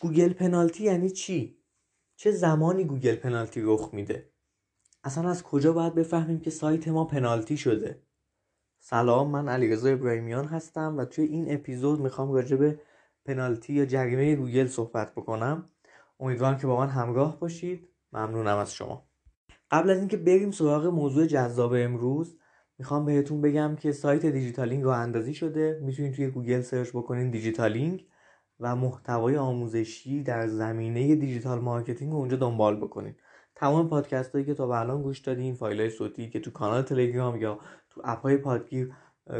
گوگل پنالتی یعنی چی؟ چه زمانی گوگل پنالتی رخ میده؟ اصلا از کجا باید بفهمیم که سایت ما پنالتی شده؟ سلام من علیرضا ابراهیمیان هستم و توی این اپیزود می‌خوام راجع به پنالتی یا جریمه گوگل صحبت بکنم. امیدوارم که با من همراه باشید. ممنونم از شما. قبل از اینکه بریم سراغ موضوع جذاب امروز می‌خوام بهتون بگم که سایت دیجیتالینگ راه اندازی شده. می‌تونید توی گوگل search بکنین دیجیتالینگ. و محتوای آموزشی در زمینه digital marketing رو اونجا دنبال بکنید تمام پادکست هایی که تا به الان گوش دادین فایل های صوتی که تو کانال تلگرام یا تو app های پادگیر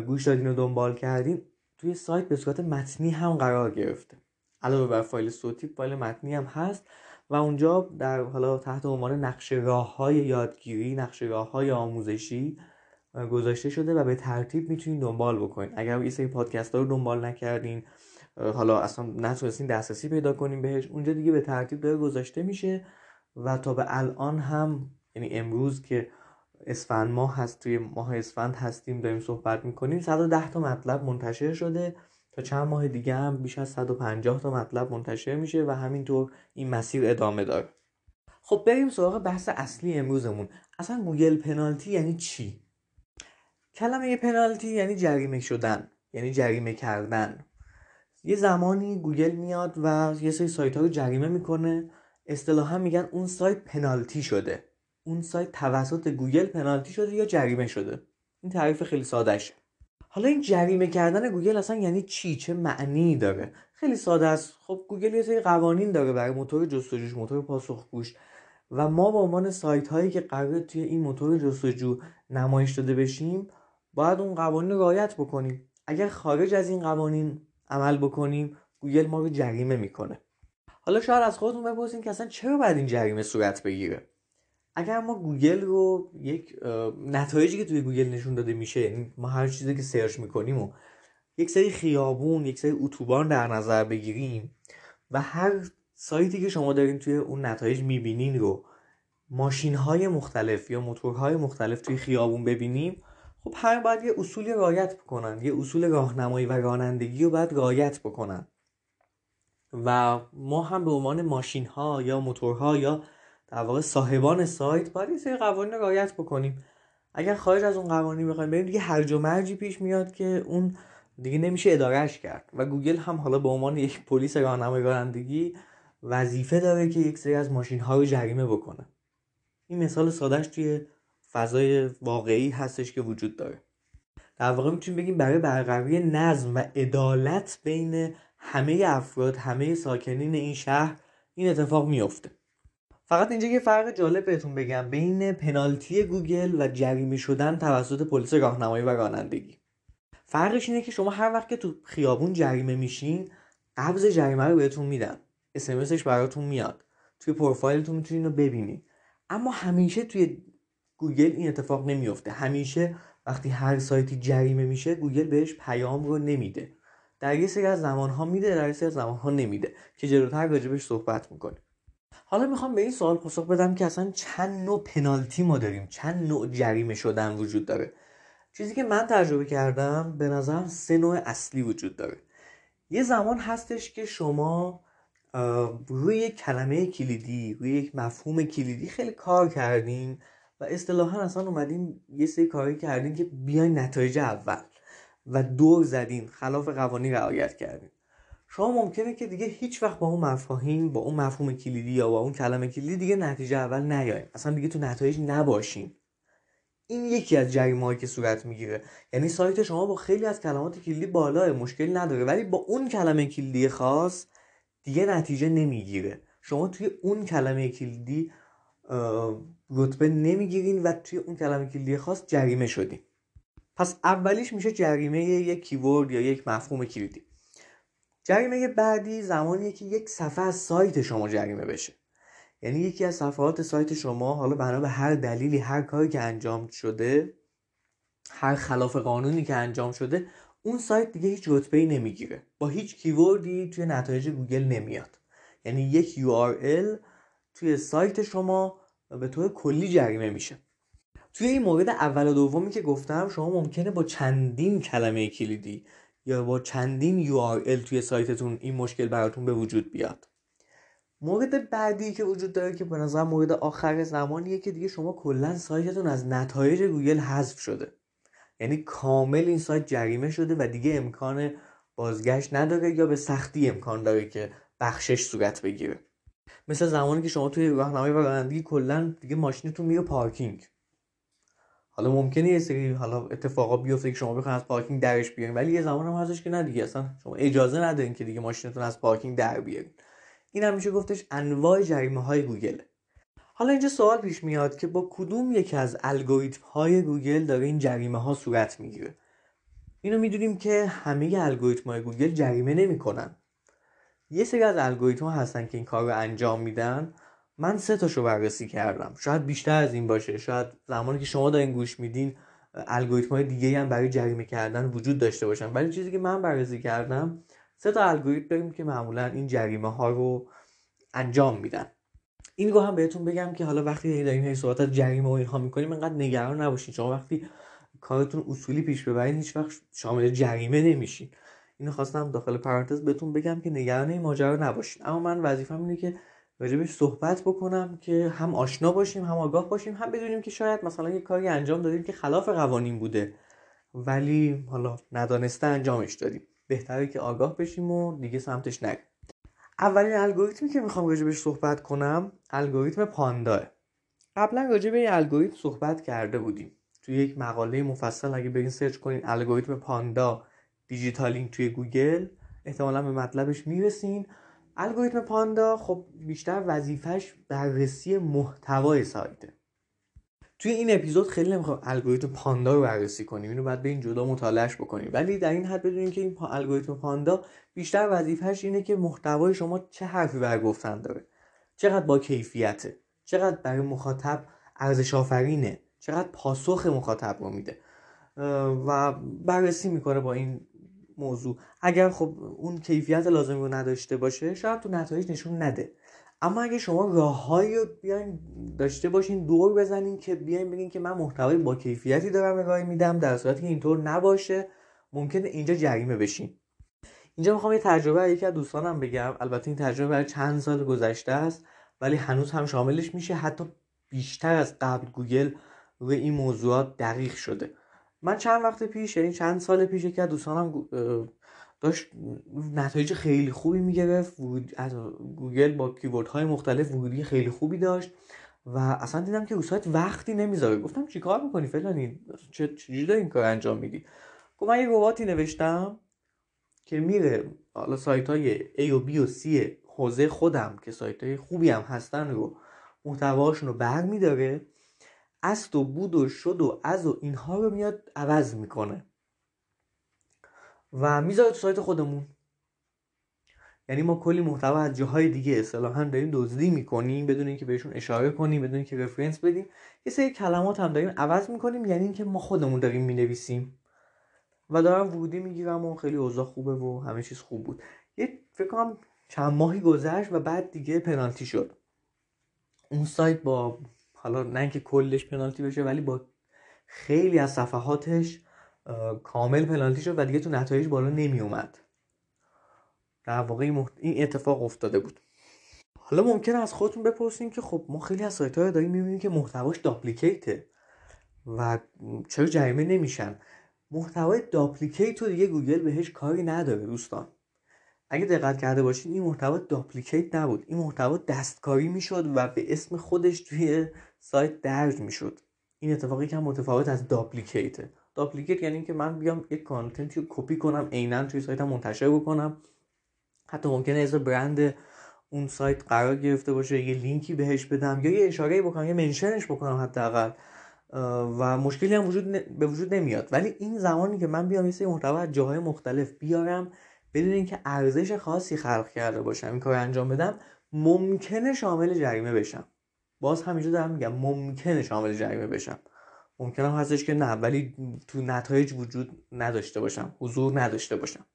گوش دادین و دنبال کردین توی سایت به صورت متنی هم قرار گرفته. علاوه بر فایل صوتی فایل متنی هم هست و اونجا در حالا تحت عنوان نقشه راه های یادگیری نقشه راه های آموزشی گذاشته شده و به ترتیب می‌تونین دنبال بکنین. اگر این سری پادکست ها رو دنبال نکردین حالا اصلا نتونستین دسترسی پیدا کنیم بهش. اونجا دیگه به ترتیب داره گذاشته میشه و تا به الان هم یعنی امروز که اسفند ماه هست توی ماه اسفند هستیم داریم صحبت می‌کنیم 110 تا مطلب منتشر شده. تا چند ماه دیگه هم بیش از 150 تا مطلب منتشر میشه و همینطور این مسیر ادامه داره. خب بریم سراغ بحث اصلی امروزمون. اصلا گوگل پنالتی یعنی چی؟ کلمه پنالتی یعنی جریمه شدن یعنی جریمه کردن. یه زمانی گوگل میاد و یه سری سایت ها رو جریمه می‌کنه. اصطلاحا میگن اون سایت پنالتی شده. اون سایت توسط گوگل پنالتی شده یا جریمه شده. این تعریف خیلی سادهشه حالا این جریمه کردن گوگل اصلا یعنی چی؟ چه معنی داره؟ خیلی ساده است. خب گوگل یه سری قوانین داره برای موتور جستجوش موتور پاسخگوش. و ما به عنوان سایت هایی که قراره توی این موتور جستجو نمایش داده بشیم باید اون قوانین رو رعایت بکنیم. اگر خارج از این قوانین عمل بکنیم گوگل ما رو جریمه می‌کنه. حالا شاید از خودتون بپرسین که اصلا چرا باید این جریمه صورت بگیره؟ اگر ما گوگل رو یک نتایجی که توی گوگل نشون داده میشه یعنی ما هر چیزی که search می‌کنیم و یک سری خیابون یک سری اتوبان در نظر بگیریم و هر سایتی که شما دارین توی اون نتایج می‌بینین رو ماشین های مختلف یا موتورهای مختلف توی خیابون ببینیم خب هر باید یه اصولی رعایت بکنن یه اصول راهنمایی و رانندگی رو باید رعایت بکنن. و ما هم به عنوان ماشین ها یا موتورها یا در واقع صاحبان سایت باید یه سری قوانین رو رعایت بکنیم. اگر خارج از اون قوانین بخوایم بریم دیگه هرج و مرجی پیش میاد که اون دیگه نمیشه ادارهش کرد. و گوگل هم حالا به عنوان یک پلیس راهنمای رانندگی وظیفه داره که یک سری از ماشین ها رو جریمه بکنه. این مثال سادهش توی فضای واقعی هستش که وجود داره. در واقع می‌تونیم بگیم برای برقراری نظم و عدالت بین همه افراد همه ساکنین این شهر این اتفاق میفته فقط اینجا یه فرق جالب بهتون بگم. بین پنالتی گوگل و جریمه شدن توسط پلیس راهنمایی و رانندگی. فرقش اینه که شما هر وقت که تو خیابون جریمه میشین قبض جریمه رو بهتون میدن. SMS ش براتون میاد. توی پروفایلتون می‌تونین رو ببینید اما همیشه توی گوگل این اتفاق نمیفته همیشه وقتی هر سایتی جریمه میشه گوگل بهش پیام رو نمیده. در یه سری از زمانها میده در یه سری از زمانها نمیده که جلوتر راجبش صحبت می‌کنیم حالا می‌خوام به این سوال پاسخ بدم که اصلا چند نوع پنالتی ما داریم؟ چند نوع جریمه شدن وجود داره؟ چیزی که من تجربه کردم به نظرم سه نوع اصلی وجود داره. یه زمان هستش که شما روی کلمه کلیدی روی یک مفهوم کلیدی خیلی کار کردین. و اصطلاحا اصلا اومدین یه سری کاری کردین که بیاین نتایج اول و دور زدین خلاف قوانین رعایت کردین. شما ممکنه که دیگه هیچ وقت با اون مفاهیم با اون مفهوم کلیدی یا با اون کلمه کلیدی دیگه نتیجه اول نیاین. اصلا دیگه تو نتایج نباشین. این یکی از جریمه که صورت می‌گیره. یعنی سایت شما با خیلی از کلمات کلیدی بالاه مشکل نداره. ولی با اون کلمه کلیدی خاص دیگه نتیجه نمی‌گیره. شما توی اون کلمه کلیدی رتبه نمی‌گیرین و توی اون کلمه کلیدی خاص جریمه شدین. پس اولیش میشه جریمه یک کیورد یا یک مفهوم کلیدی. جریمه بعدی زمانیه که یک صفحه از سایت شما جریمه بشه. یعنی یکی از صفحات سایت شما حالا بنا به هر دلیلی هر کاری که انجام شده هر خلاف قانونی که انجام شده اون سایت دیگه هیچ رتبه ای نمی‌گیره. با هیچ keyword ی توی نتایج گوگل نمیاد. یعنی یک URL توی سایت شما به طور کلی جریمه میشه. توی این مورد اول و دومی که گفتم شما ممکنه با چندین کلمه کلیدی یا با چندین URL توی سایتتون این مشکل براتون به وجود بیاد. مورد بعدی که وجود داره که به نظر مورد آخر زمانیه که دیگه شما کلا سایتتون از نتایج گوگل حذف شده. یعنی کامل این سایت جریمه شده و دیگه امکان بازگشت نداره یا به سختی امکان داره که بخشش صورت بگیره. مثل زمانی که شما توی راهنمای رانندگی کلا دیگه ماشینتون میره پارکینگ. حالا ممکنه یه سری حالا اتفاقا بیفته که شما بخواید از پارکینگ درش بیارین ولی یه زمان هم هستش که نه دیگه اصلا شما اجازه ندارین که دیگه ماشینتون از پارکینگ در بیارین. این هم میشه گفتش انواع جریمه های گوگل. حالا اینجا سوال پیش میاد که با کدوم یکی از الگوریتم های گوگل داره این جریمه ها صورت می‌گیره؟ اینو می‌دونیم که همه الگوریتم های گوگل جریمه نمی‌کنن. یه سری از الگوریتم هستن که این کار رو انجام میدن. من سه تاشو بررسی کردم. شاید بیشتر از این باشه. شاید زمانی که شما دارین گوش میدین الگوریتم های دیگه هم برای جریمه کردن وجود داشته باشن. ولی چیزی که من بررسی کردم سه تا الگوریتم داریم که معمولا این جریمه ها رو انجام میدن. این رو هم بهتون بگم که حالا وقتی داریم هی صحبت از جریمه و اینها می‌کنیم انقدر نگران نباشین. شما وقتی کارتون اصولی پیش ببرین هیچ وقت شامل جریمه نمیشین. اینو خواستم داخل پرانتز بهتون بگم که نگران این ماجرا نباشین. اما من وظیفم اینه که راجبش صحبت بکنم که هم آشنا باشیم هم آگاه باشیم هم بدونیم که شاید مثلا یه کاری انجام دادیم که خلاف قوانین بوده. ولی حالا ندانسته انجامش دادیم. بهتره که آگاه بشیم و دیگه سمتش نریم. اولین الگوریتمی که می‌خوام راجبش صحبت کنم الگوریتم پاندا. قبلا راجع به این الگوریتم صحبت کرده بودیم. توی یک مقاله مفصل اگه برین search کنین الگوریتم پاندا دیجیتالینگ توی گوگل احتمالا به مطلبش می‌رسین. الگوریتم پاندا خب بیشتر وظیفش بررسی محتوای سایته. توی این اپیزود خیلی نمی‌خوام الگوریتم پاندا رو بررسی کنیم اینو باید به این جدا مطالعهش بکنیم. ولی در این حد بدونیم که این الگوریتم پاندا بیشتر وظیفهش اینه که محتوای شما چه حرفی برای گفتن داره. چقدر با کیفیته؟ چقدر برای مخاطب ارزش آفرینه چقدر پاسخ مخاطب رو میده؟ و بررسی می‌کنه با این موضوع. اگر خب اون کیفیت لازم رو نداشته باشه شاید تو نتایج نشون نده. اما اگه شما راههایی رو بیاین داشته باشین دور بزنین که بیاین بگین که من محتوای با کیفیتی دارم ارائه میدم در صورتی که اینطور نباشه ممکنه اینجا جریمه بشین. اینجا می‌خوام یه تجربه یکی از دوستانم بگم. البته این تجربه برای چند سال گذشته است ولی هنوز هم شاملش میشه. حتی بیشتر از قبل گوگل روی این موضوعات دقیق شده. من چند وقت پیش یعنی چند سال پیش که دوستانم داشت نتایج خیلی خوبی می‌گرفت. از گوگل با keyword های مختلف ورودی خیلی خوبی داشت و اصلا دیدم که سایت وقتی نمی‌ذاره. گفتم چیکار می‌کنی فلانی؟ چه چجوری این کار انجام میدی؟ گفت من یه رباتی نوشتم که میره حالا سایت های A و B و C حوزه خودم که سایت های خوبی هم هستن رو محتواشون رو بر میداره است و بود و شد و از و اینها رو میاد عوض می‌کنه. و می‌ذاره تو سایت خودمون. یعنی ما کلی محتوا از جاهای دیگه اصطلاحا داریم دزدی می‌کنیم بدون اینکه بهشون اشاره کنیم بدون اینکه رفرنس بدیم. یه سری کلمات هم داریم عوض می‌کنیم یعنی اینکه ما خودمون داریم می‌نویسیم. و دارم ورودی می‌گیرم و خیلی اوضاع خوبه و همه چیز خوب بود. یه فکر کنم چند ماهی گذشت و بعد دیگه پنالتی شد. اون سایت با حالا نه اینکه کلش پنالتی بشه ولی با خیلی از صفحاتش کامل پنالتی شد و دیگه تو نتایج بالا نمی اومد در واقع این اتفاق افتاده بود. حالا ممکن از خودتون بپرسین که خب ما خیلی از سایت های داریم می‌بینیم که محتواش duplicate ه و چرا جریمه نمیشن. محتوای duplicate رو دیگه گوگل بهش کاری نداره دوستان. اگه دقت کرده باشین این محتوا duplicate نبود. این محتوا دستکاری می‌شد و به اسم خودش توی سایت درج می‌شد. این اتفاقی که متفاوت از duplicate ه duplicate یعنی که من بیام یک content ی رو کپی کنم عینا توی سایتم منتشر بکنم. حتی ممکنه از برند اون سایت قرار گرفته باشه یه لینکی بهش بدم یا یه اشاره بکنم یه منشنش بکنم حداقل. و مشکلی هم وجود به وجود نمیاد. ولی این زمانی که من بیام یه محتوا از جاهای مختلف بیارم بدون اینکه ارزش خاصی خلق کرده باشم این کار انجام بدم ممکنه شامل جریمه بشم. باز همینجا دارم میگم ممکنه شامل جریمه بشم. ممکنه هستش که نه ولی تو نتایج وجود نداشته باشم حضور نداشته باشم.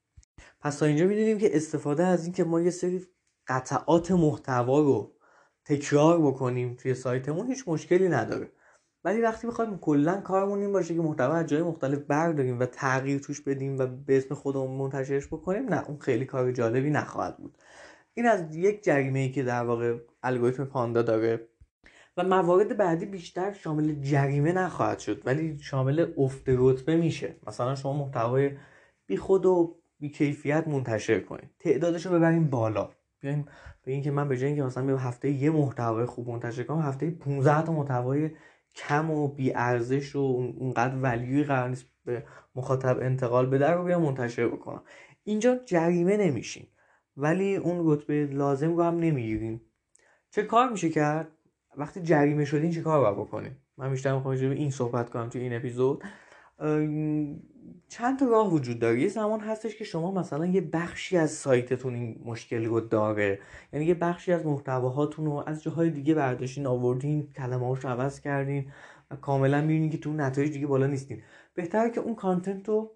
پس تا اینجا می‌دونیم که استفاده از این که ما یه سری قطعات محتوا رو تکرار بکنیم توی سایتمون هیچ مشکلی نداره. ولی وقتی بخوایم کلا کارمون این باشه که محتوا از جای مختلف برداریم و تغییر توش بدیم و به اسم خودمون منتشرش بکنیم نه اون خیلی کار جالبی نخواهد بود. این از یک جریمه ای که در واقع الگوریتم پاندا داره. و موارد بعدی بیشتر شامل جریمه نخواهد شد ولی شامل افت رتبه میشه. مثلا شما محتوای بی خود و بی کیفیت منتشر کنید. تعدادش رو ببریم بالا. بیایم به اینکه من به جای اینکه مثلا هفته یه محتوای خوب منتشر کنم هفته 15 تا محتوای کم و بی ارزش و اونقدر ولیوی قرار نیست به مخاطب انتقال بده رو بیام منتشر بکنم. اینجا جریمه نمیشین ولی اون رتبه لازم رو هم نمی‌گیریم. چه کار میشه کرد؟ وقتی جریمه شدین چه کار باید بکنیم من بیشتر می‌خوام این صحبت کنم توی این اپیزود. چند تا راه وجود داره. یه زمان هستش که شما مثلا یه بخشی از سایتتون این مشکل رو داره. یعنی یه بخشی از محتواهاتون رو از جاهای دیگه برداشتین آوردین کلمه رو عوض کردین و کاملا می‌بینین که تو نتایج دیگه بالا نیستین. بهتره که اون کانتنت رو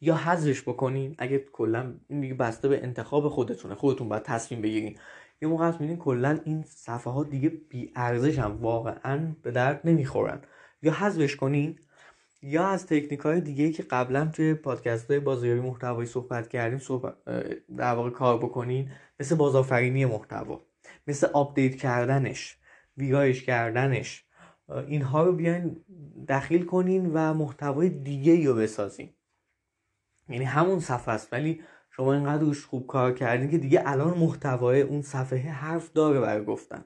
یا حذفش بکنین. اگه کلا این دیگه بسته به انتخاب خودتونه خودتون باید تصمیم بگیرین. یه موقع هست می‌بینین کلا این صفحات دیگه بی ارزشن واقعا به درد نمی‌خورن. یا حذفش کنین یا از تکنیک های دیگه که قبلا توی پادکست های بازاریابی محتوایی صحبت کردیم صحبت در واقع کار بکنین. مثل بازآفرینی محتوا مثل آپدیت کردنش ویرایش کردنش. اینها رو بیاین دخیل کنین و محتوای دیگه رو بسازین. یعنی همون صفحه است. ولی شما اینقدر روش خوب کار کردین که دیگه الان محتوای اون صفحه حرف داره برای گفتن.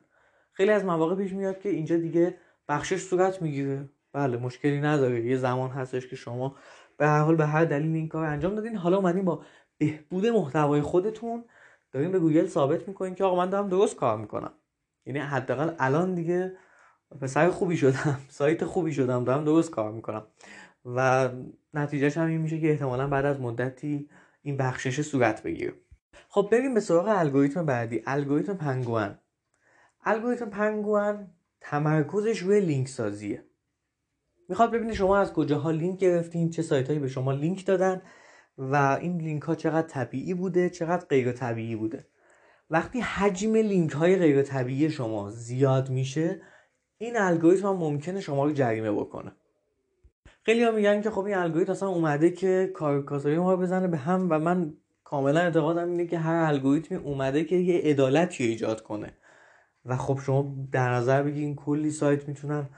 خیلی از مواقع پیش میاد که اینجا دیگه بخشش صورت می‌گیره. بله مشکلی نداره. یه زمان هستش که شما به هر حال به هر دلیل این کار انجام دادین. حالا اومدین با بهبود محتوای خودتون دارین به گوگل ثابت می‌کنین که آقا من دارم درست کار می‌کنم. یعنی حداقل الان دیگه پسر خوبی شدم سایت خوبی شدم دارم درست کار می‌کنم. و نتیجهش هم این میشه که احتمالا بعد از مدتی این بخشش صورت بگیره خب بریم به سراغ الگوریتم بعدی. الگوریتم پنگوئن الگوریتم پنگوئن تمرکزش روی لینک سازیه. می‌خواد ببینه شما از کجاها لینک گرفتین چه سایت هایی به شما لینک دادن و این لینک ها چقدر طبیعی بوده چقدر غیر طبیعی بوده. وقتی حجم لینک های غیر طبیعی شما زیاد میشه این الگوریتم ممکنه شما رو جریمه بکنه. خیلی ها میگن که خب این الگوریتم اصلا اومده که کار و کاسبی ما رو بزنه به هم و من کاملا اعتقادم اینه که هر الگوریتمی اومده که یه عدالتی ایجاد کنه. و خب شما در نظر بگیرین کلی سایت می‌تونن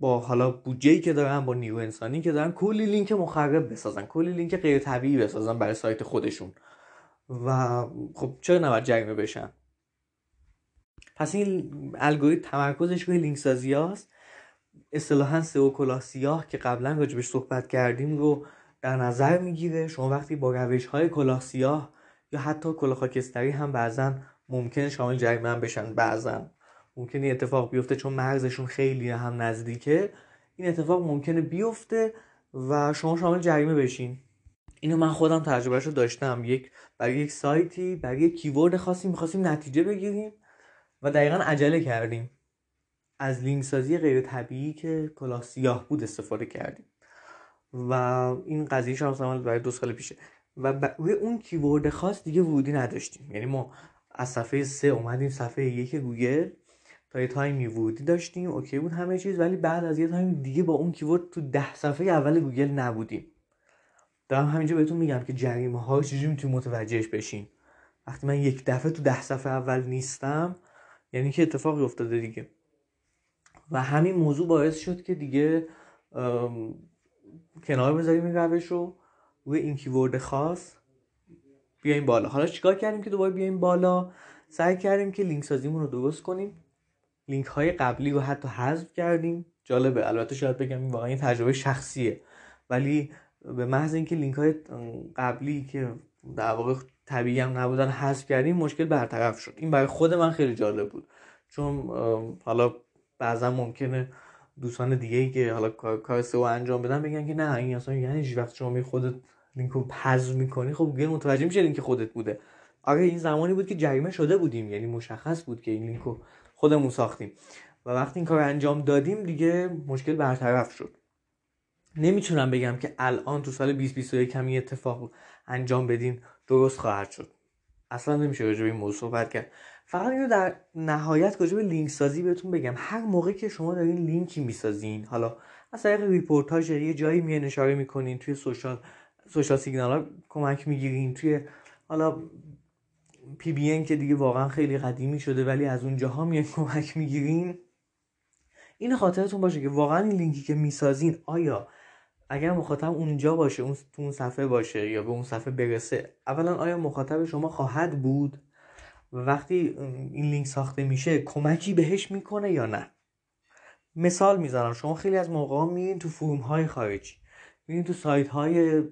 با حالا بودجه که دارن با نیرو انسانی که دارن کلی لینک مخرب بسازن کلی لینک غیر طبیعی بسازن برای سایت خودشون. و خب چرا نباید جریمه بشن؟ پس این الگوریتم تمرکزش روی لینک سازی هاست. اصطلاحا سئو کلاه سیاه که قبلا راجبش صحبت کردیم رو در نظر می‌گیره. شما وقتی با روش های کلاه سیاه یا حتی کلاه خاکستری هم بعضا ممکنه شامل جریمه بشن بعضا ممکنه اتفاق بیفته چون مرزشون خیلی هم نزدیکه این اتفاق ممکنه بیفته و شما شامل جریمه بشین. اینو من خودم تجربهش رو داشتم. یک برای یک سایتی برای یک کیورد خاصی می‌خواستیم نتیجه بگیریم و دقیقا عجله کردیم. از لینک سازی غیر طبیعی که کلاه سیاه بود استفاده کردیم. و این قضیه شما برای دو سال پیشه. و روی اون keyword خاص دیگه ورودی نداشتیم. یعنی ما از صفحه سه اومدیم صفحه یک گوگل. تا یه تایمی ورودی داشتیم OK بود همه چیز ولی بعد از یه تایم دیگه با اون keyword تو ده صفحه اول گوگل نبودیم. دارم همینجا بهتون میگم که جریمه ها چجوری می‌تونی متوجهش بشین وقتی من یک دفعه تو ده صفحه اول نیستم یعنی که اتفاقی افتاده دیگه. و همین موضوع باعث شد که دیگه کنار بذاریم این روش رو روی این کیورد خاص بیایم بالا. حالا چیکار کردیم که دوباره بیایم بالا؟ سعی کردیم که لینک سازیمون رو درست کنیم. لینک های قبلی رو حتی حذف کردیم. جالبه البته شاید بگم این واقعا تجربه شخصیه. ولی به محض اینکه لینک های قبلی که در واقع طبیعی هم نبودن حذف کردیم مشکل برطرف شد. این برای خود من خیلی جالب بود. چون حالا بعضا ممکنه دوستان دیگه ای که حالا کار سئو انجام بدن بگن که نه این اصلا یعنی وقت شما می خودت لینک حذف می‌کنی. خب گوگل متوجه میشه لینک خودت بوده. آره این زمانی بود که جریمه شده بودیم یعنی مشخص بود که این لینک رو خودمون ساختیم. و وقتی این کار انجام دادیم دیگه مشکل برطرف شد. نمی‌تونم بگم که الان تو سال 2021 همین اتفاق انجام بدین درست خواهد شد. اصلا نمیشه راجع به این موضوع صحبت کرد. فقط اینو در نهایت راجع به لینک سازی بهتون بگم. هر موقع که شما دارین لینکی می‌سازین حالا از طریق رپورتاژ یه جایی میان اشاره می‌کنین توی social social signal ها کمک می‌گیرین توی حالا PBN که دیگه واقعا خیلی قدیمی شده ولی از اونجاها میاد کمک می‌گیرین. این خاطرتون باشه که واقعا این لینکی که می‌سازین آیا اگر مخاطب اونجا باشه اون تو اون صفحه باشه یا به اون صفحه برسه اولا آیا مخاطب شما خواهد بود؟ وقتی این لینک ساخته میشه کمکی بهش می‌کنه یا نه؟ مثال می‌زنم. شما خیلی از موقع میرین تو فروم های خارجی میرین تو سایت های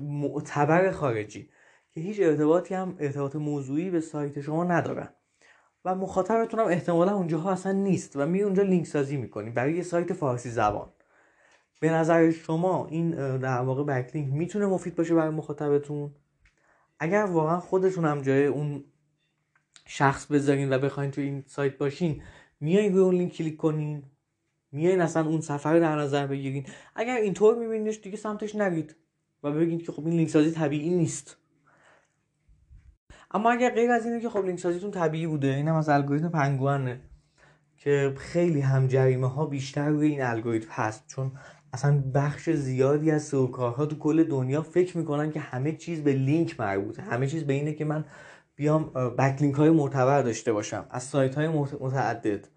معتبر خارجی که هیچ ارتباطی هم ارتباط موضوعی به سایت شما ندارن و مخاطبتون هم احتمالا اونجاها اصلا نیست و می اونجا لینک سازی می‌کنی برای یه سایت فارسی زبان. به نظر شما این در واقع بکلینک می‌تونه مفید باشه برای مخاطبتون؟ اگر واقعا خودتون هم جای اون شخص بذارین و بخواین تو این سایت باشین میایین روی اون لینک کلیک کنین میایین اصلا اون سفر رو در نظر بگیرین. اگر اینطور میبینیش دیگه سمتش نرید و بگید که خب این لینک سازی طبیعی نیست. اما اگر غیر از اینه که خب لینک سازیتون طبیعی بوده اینم از الگوریتم پنگوئنه که خیلی هم جریمه ها بیشتر روی این الگوریتم هست. چون اصلا بخش زیادی از سئوکارها تو کل دنیا فکر می‌کنن که همه چیز به لینک مربوطه. همه چیز به اینه که من بیام بکلینک های معتبر داشته باشم از سایت های متعدد.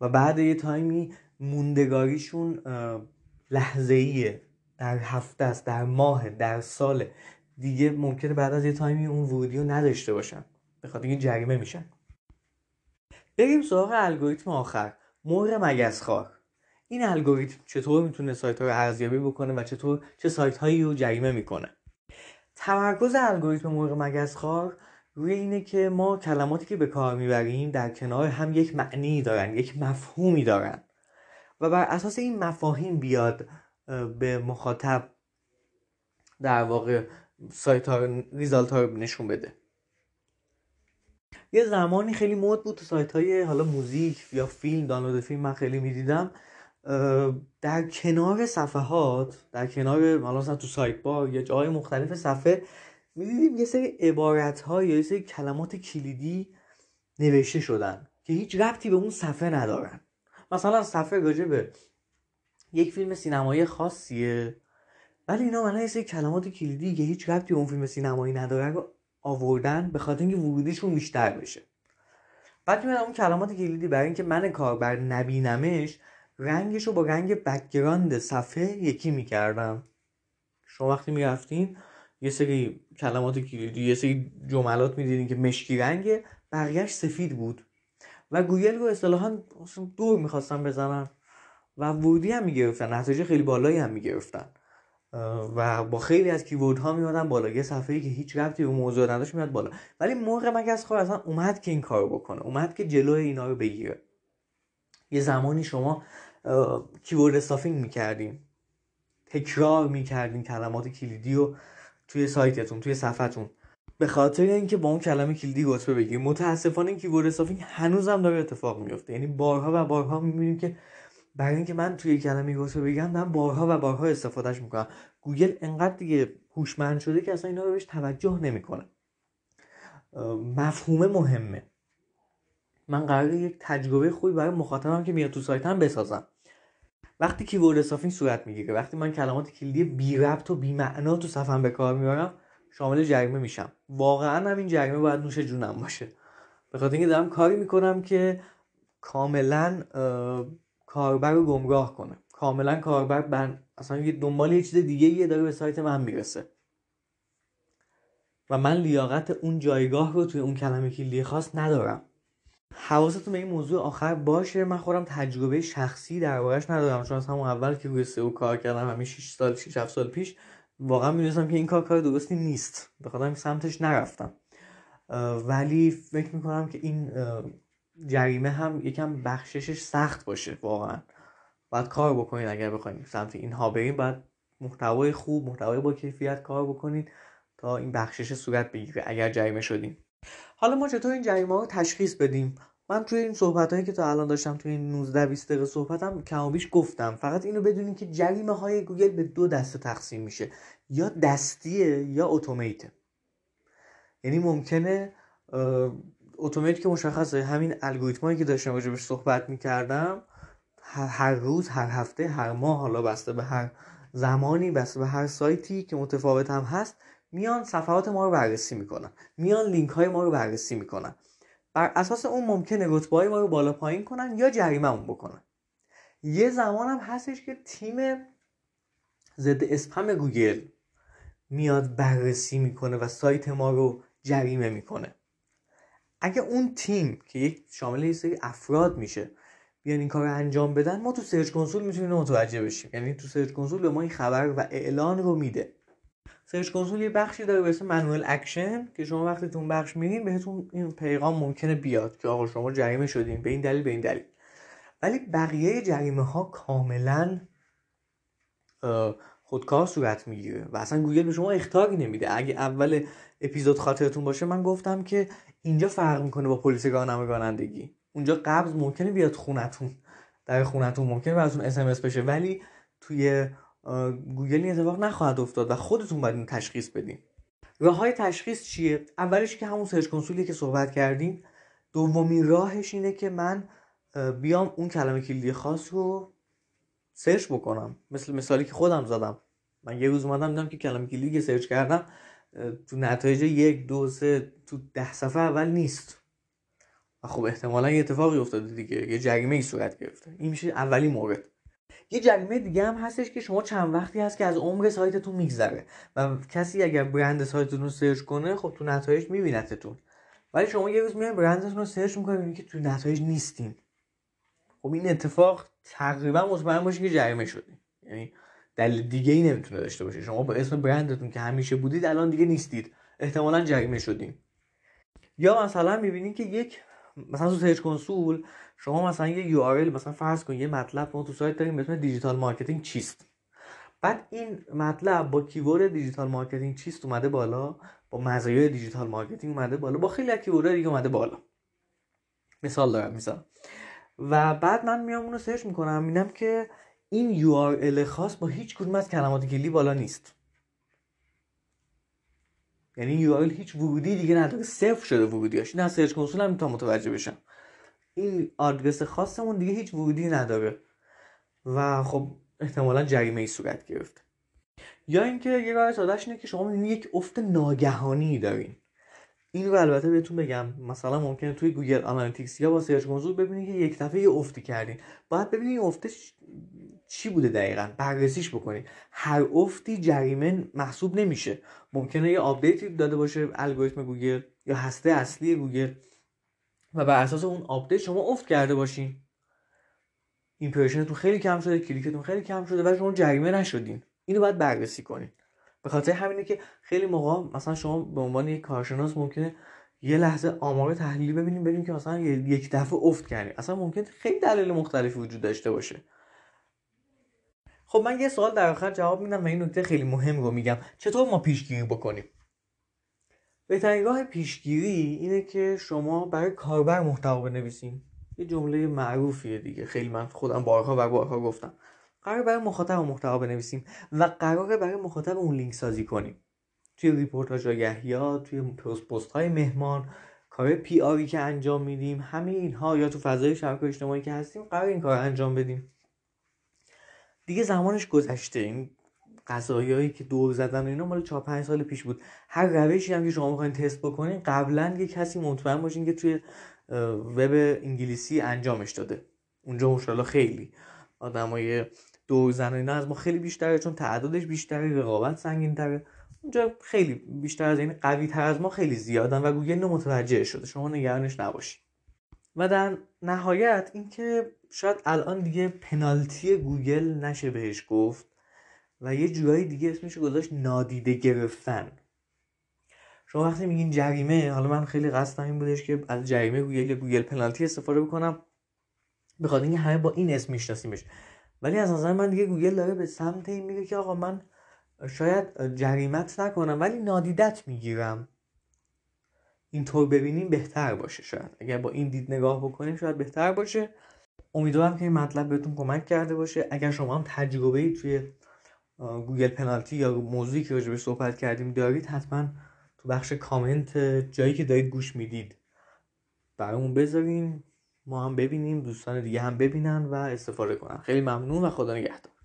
و بعد یه تایمی موندگاریشون لحظه ایه در هفته است در ماه در سال دیگه ممکنه بعد از یه تایمی اون ورودی رو نداشته باشن. به خاطر اینکه جریمه میشن. بریم سراغ الگوریتم آخر. مهر مگسخوار این الگوریتم چطور می‌تونه سایت ها رو ارزیابی بکنه و چطور چه سایت هایی رو جریمه می‌کنه؟ تمرکز الگوریتم مهر مگسخوار روی اینه که ما کلماتی که به کار می‌بریم در کنار هم یک معنی دارن یک مفهومی دارن و بر اساس این مفاهیم بیاد به مخاطب در واقع سایت ها ریزالت ها رو نشون بده. یه زمانی خیلی مود بود تو سایت های حالا موزیک یا فیلم دانلود فیلم من خیلی می‌دیدم. در کنار صفحات در کنار حالا تو سایت بار یا جای مختلف صفحه می‌دیدیم یه سری عبارت ها یا یه سری کلمات کلیدی نوشته شدن که هیچ ربطی به اون صفحه ندارن. مثلا صفحه راجع به یک فیلم سینمایی خاصیه ولی اینا من یه سری کلمات کلیدی که هیچ ربطی به اون فیلم سینمایی نداره رو آوردن به خاطر اینکه ورودیشون بیشتر بشه. بعد میادم اون کلمات کلیدی برای اینکه من کاربر نبینمش رنگش رو با رنگ background صفحه یکی می‌کردم. شما وقتی می‌رفتین یه سری کلمات کلیدی یه سری جملات می‌دیدین که مشکی رنگه بقیهش سفید بود. و گوگل رو اصطلاحا دور می‌خواستن بزنن و ورودی هم می‌گرفتن نتایج خیلی بالایی هم می‌گرفتن. و با خیلی از keyword ها میادن بالا. یه صفحه ای که هیچ ربطی به موضوع نداشت میاد بالا. ولی موقع مگس خواهر اصلا اومد که این کارو بکنه؟ اومد که جلوی اینا رو بگیره. یه زمانی شما کیورد استافینگ می‌کردین تکرار می‌کردین کلمات کلیدی رو توی سایتتون توی صفحتون. به خاطر اینکه با اون کلمه کلیدی رتبه بگیریم متاسفانه این کیورد استافینگ هنوزم داره اتفاق میفته یعنی بارها و بارها می‌بینیم که برای اینکه من توی کلمه رتبه بگم دارم بارها و بارها استفادهش می‌کنم. گوگل انقدر دیگه هوشمند شده که اصلا اینا رو بهش توجه نمی‌کنه. مفهوم مهمه. من قرار یک تجربه خوبی برای مخاطبم که میاد تو سایتم بسازم. وقتی keyword stuffing صورت می‌گیره وقتی من کلمات کلیدی بی ربط و بی معنا تو صفحم به کار می‌برم شامل جریمه میشم. واقعا هم این جریمه باید نوش جونم باشه. به خاطر اینکه دارم کاری می‌کنم که کاملا کاربر رو گمراه کنه. کاملا کاربر بر اصلا یه دنبال یه چیز دیگه یه داره به سایت من می‌رسه. و من لیاقت اون جایگاه رو توی اون کلمه کلیدی خاص ندارم. حواستون به این موضوع آخر باشه. من خودم تجربه شخصی دربارش ندارم چون از همون اول که روی سئو کار کردم همین 6 سال 6 7 سال پیش واقعا می‌دونستم که این کار کار درستی نیست. به خاطر سمتش نرفتم. ولی فکر می‌کنم که این جریمه هم یکم بخششش سخت باشه واقعا. باید کار بکنید اگر بخواید سمت اینها بریم باید محتوای خوب محتوای با کیفیت کار بکنید تا این بخشش صورت بگیره اگر جریمه شدیم حالا ما چطور این جریمه رو تشخیص بدیم؟ من توی این صحبت هایی که تا الان داشتم توی این 19 20 دقیقه صحبتم کمابیش گفتم. فقط اینو بدونید که جریمه های گوگل به دو دسته تقسیم میشه. یا دستیه یا اتومیته یعنی ممکنه اتومات که مشخصه همین الگوریتمایی که داشتم راجبش صحبت می‌کردم هر روز هر هفته هر ماه حالا بسته به هر زمانی بسته به هر سایتی که متفاوت هم هست میان صفحات ما رو بررسی می‌کنن. میان لینک های ما رو بررسی می‌کنن. بر اساس اون ممکنه رتبه ما رو بالا پایین کنن یا جریمهمون بکنن. یه زمان هم هستش که تیم ضد اسپم گوگل میاد بررسی می‌کنه و سایت ما رو جریمه می‌کنه. اگه اون تیم که یک شامل یه سری افراد میشه بیان این کار انجام بدن ما تو Search Console می‌تونیم متوجه بشیم. یعنی تو Search Console به ما این خبر و اعلان رو میده. Search Console یه بخشی داره به اسم manual action که شما وقتی تو بخش میرین بهتون این پیغام ممکنه بیاد که آقا شما جریمه شدین به این دلیل به این دلیل. ولی بقیه جریمه ها کاملا خودکار صورت می‌گیره و اصلا گوگل به شما اخطاری نمیده. اگه اول اپیزود خاطرتون باشه من گفتم که اینجا فرق می‌کنه با پلیس راهنمای رانندگی اونجا قبض ممکنه بیاد خونتون در خونتون ممکنه براتون SMS بشه. ولی توی گوگل این اتفاق نخواهد افتاد و خودتون باید این تشخیص بدین. راه های تشخیص چیه؟ اولش که همون Search Console ی که صحبت کردیم دومین راهش اینه که من بیام اون کلمه کلیدی خاص رو search بکنم. مثل مثالی که خودم زدم. من یه روز اومدم دیدم که کلمه کلیدی search کردم تو نتایج یک دو سه تو ده صفحه اول نیست. و خب احتمالا یه اتفاقی افتاده دیگه. یه جریمه ای صورت گرفته. این میشه اولین مورد. یه جریمه دیگه هم هستش که شما چند وقتی هست که از عمر سایتتون میگذره. و کسی اگر برند سایتتون رو search کنه خب تو نتایج میبینتتون. ولی شما یه روز میاین برندتون رو search می‌کنید که تو نتایج نیستین. خب این اتفاق تقریبا مطمئن باشید که جریمه شدین یعنی دلیل دیگه ای نمی‌تونه داشته باشه. شما با اسم برندتون که همیشه بودید الان دیگه نیستید. احتمالا جریمه شدین. یا مثلا می‌بینید که یک مثلا تو Search Console شما مثلا یه URL مثلا فرض کن یه مطلب ما تو سایت داریم به digital marketing چیست؟ بعد این مطلب با keyword digital marketing چیست اومده بالا؟ با مزایای digital marketing اومده بالا؟ با خیلی از دیگه اومده بالا. مثال دارم مثال. و بعد من میام اونو search می‌کنم می‌بینم که این URL خاص با هیچ کدوم از کلمات کلیدی بالا نیست. یعنی URL هیچ ورودی دیگه نداره. صفر شده ورودیاش. از Search Console هم می‌تونم متوجه بشم این آدرس خاصمون دیگه هیچ ورودی نداره. و خب احتمالا جریمه ای صورت گرفت. یا اینکه یه راه سادهش اینه که شما یک افت ناگهانی دارین. این رو البته بهتون بگم. مثلا ممکنه توی Google Analytics یا با Search Console ببینید که یک دفعه یه افتی کردین. باید ببینید این چی بوده دقیقا؟ بررسیش بکنید هر افتی جریمه محسوب نمیشه. ممکنه یه update ی داده باشه الگوریتم گوگل یا هسته اصلی گوگل و بر اساس اون update شما افت کرده باشین. ایمپرشنتون خیلی کم شده کلیکتون خیلی کم شده و شما جریمه نشدین. اینو باید بررسی کنید به خاطر همینه که خیلی موقع مثلا شما به عنوان یک کارشناس ممکنه یه لحظه آمار تحلیلی ببینیم ببینیم که مثلا یک دفعه افت کردیم اصلا ممکن خیلی دلیل مختلفی وجود داشته باشه. خب من یه سوال در آخر جواب میدم و این نکته خیلی مهم رو میگم. چطور ما پیشگیری بکنیم؟ بهترین راه پیشگیری اینه که شما برای کاربر محتوا بنویسین. یه جمله معروفیه دیگه. خیلی من خودم بارها و بارها گفتم. قرار برای مخاطب محتوا بنویسیم و قراره برای مخاطب اون لینک سازی کنیم. توی رپورتاژ یا توی پست های مهمان کار PR ی که انجام میدیم همه اینها یا تو فضای شبکه اجتماعی که هستیم قرار این کار انجام بدیم. دیگه زمانش گذشته. این قضایایی که دور زدن اینا مال 4 5 سال پیش بود. هر روشی هم که شما می‌خواین تست بکنین قبلا یه کسی مطمئن باشین که توی وب انگلیسی انجامش داده. اونجا مشالله خیلی آدمای دور زن اینا از ما خیلی بیشتره چون تعدادش بیشتره رقابت سنگین تره اونجا خیلی بیشتر از این قوی تر از ما خیلی زیادن و گوگل متوجه شده. شما نگرانش نباشید و در نهایت اینکه شاید الان دیگه پنالتی گوگل نشه بهش گفت و یه جورایی دیگه اسمش گذاشت نادیده گرفتن. شما وقتی میگین جریمه حالا من خیلی قصدم این بودش که از جریمه گوگل یا Google penalty استفاده بکنم. بخاطر اینکه همه با این اسم میشناسیمش. ولی از نظر من دیگه گوگل داره به سمت این میگه که آقا من شاید جریمت نکنم ولی نادیدت می‌گیرم. اینطور ببینیم بهتر باشه شاید. اگر با این دید نگاه بکنیم شاید بهتر باشه. امیدوارم که این مطلب بهتون کمک کرده باشه. اگر شما هم تجربه ای توی گوگل پنالتی یا موضوعی که راجبش صحبت کردیم دارید حتما تو بخش کامنت جایی که دارید گوش می‌دید برامون بذارین. ما هم ببینیم دوستان دیگه هم ببینن و استفاده کنن. خیلی ممنون و خدا نگهدار.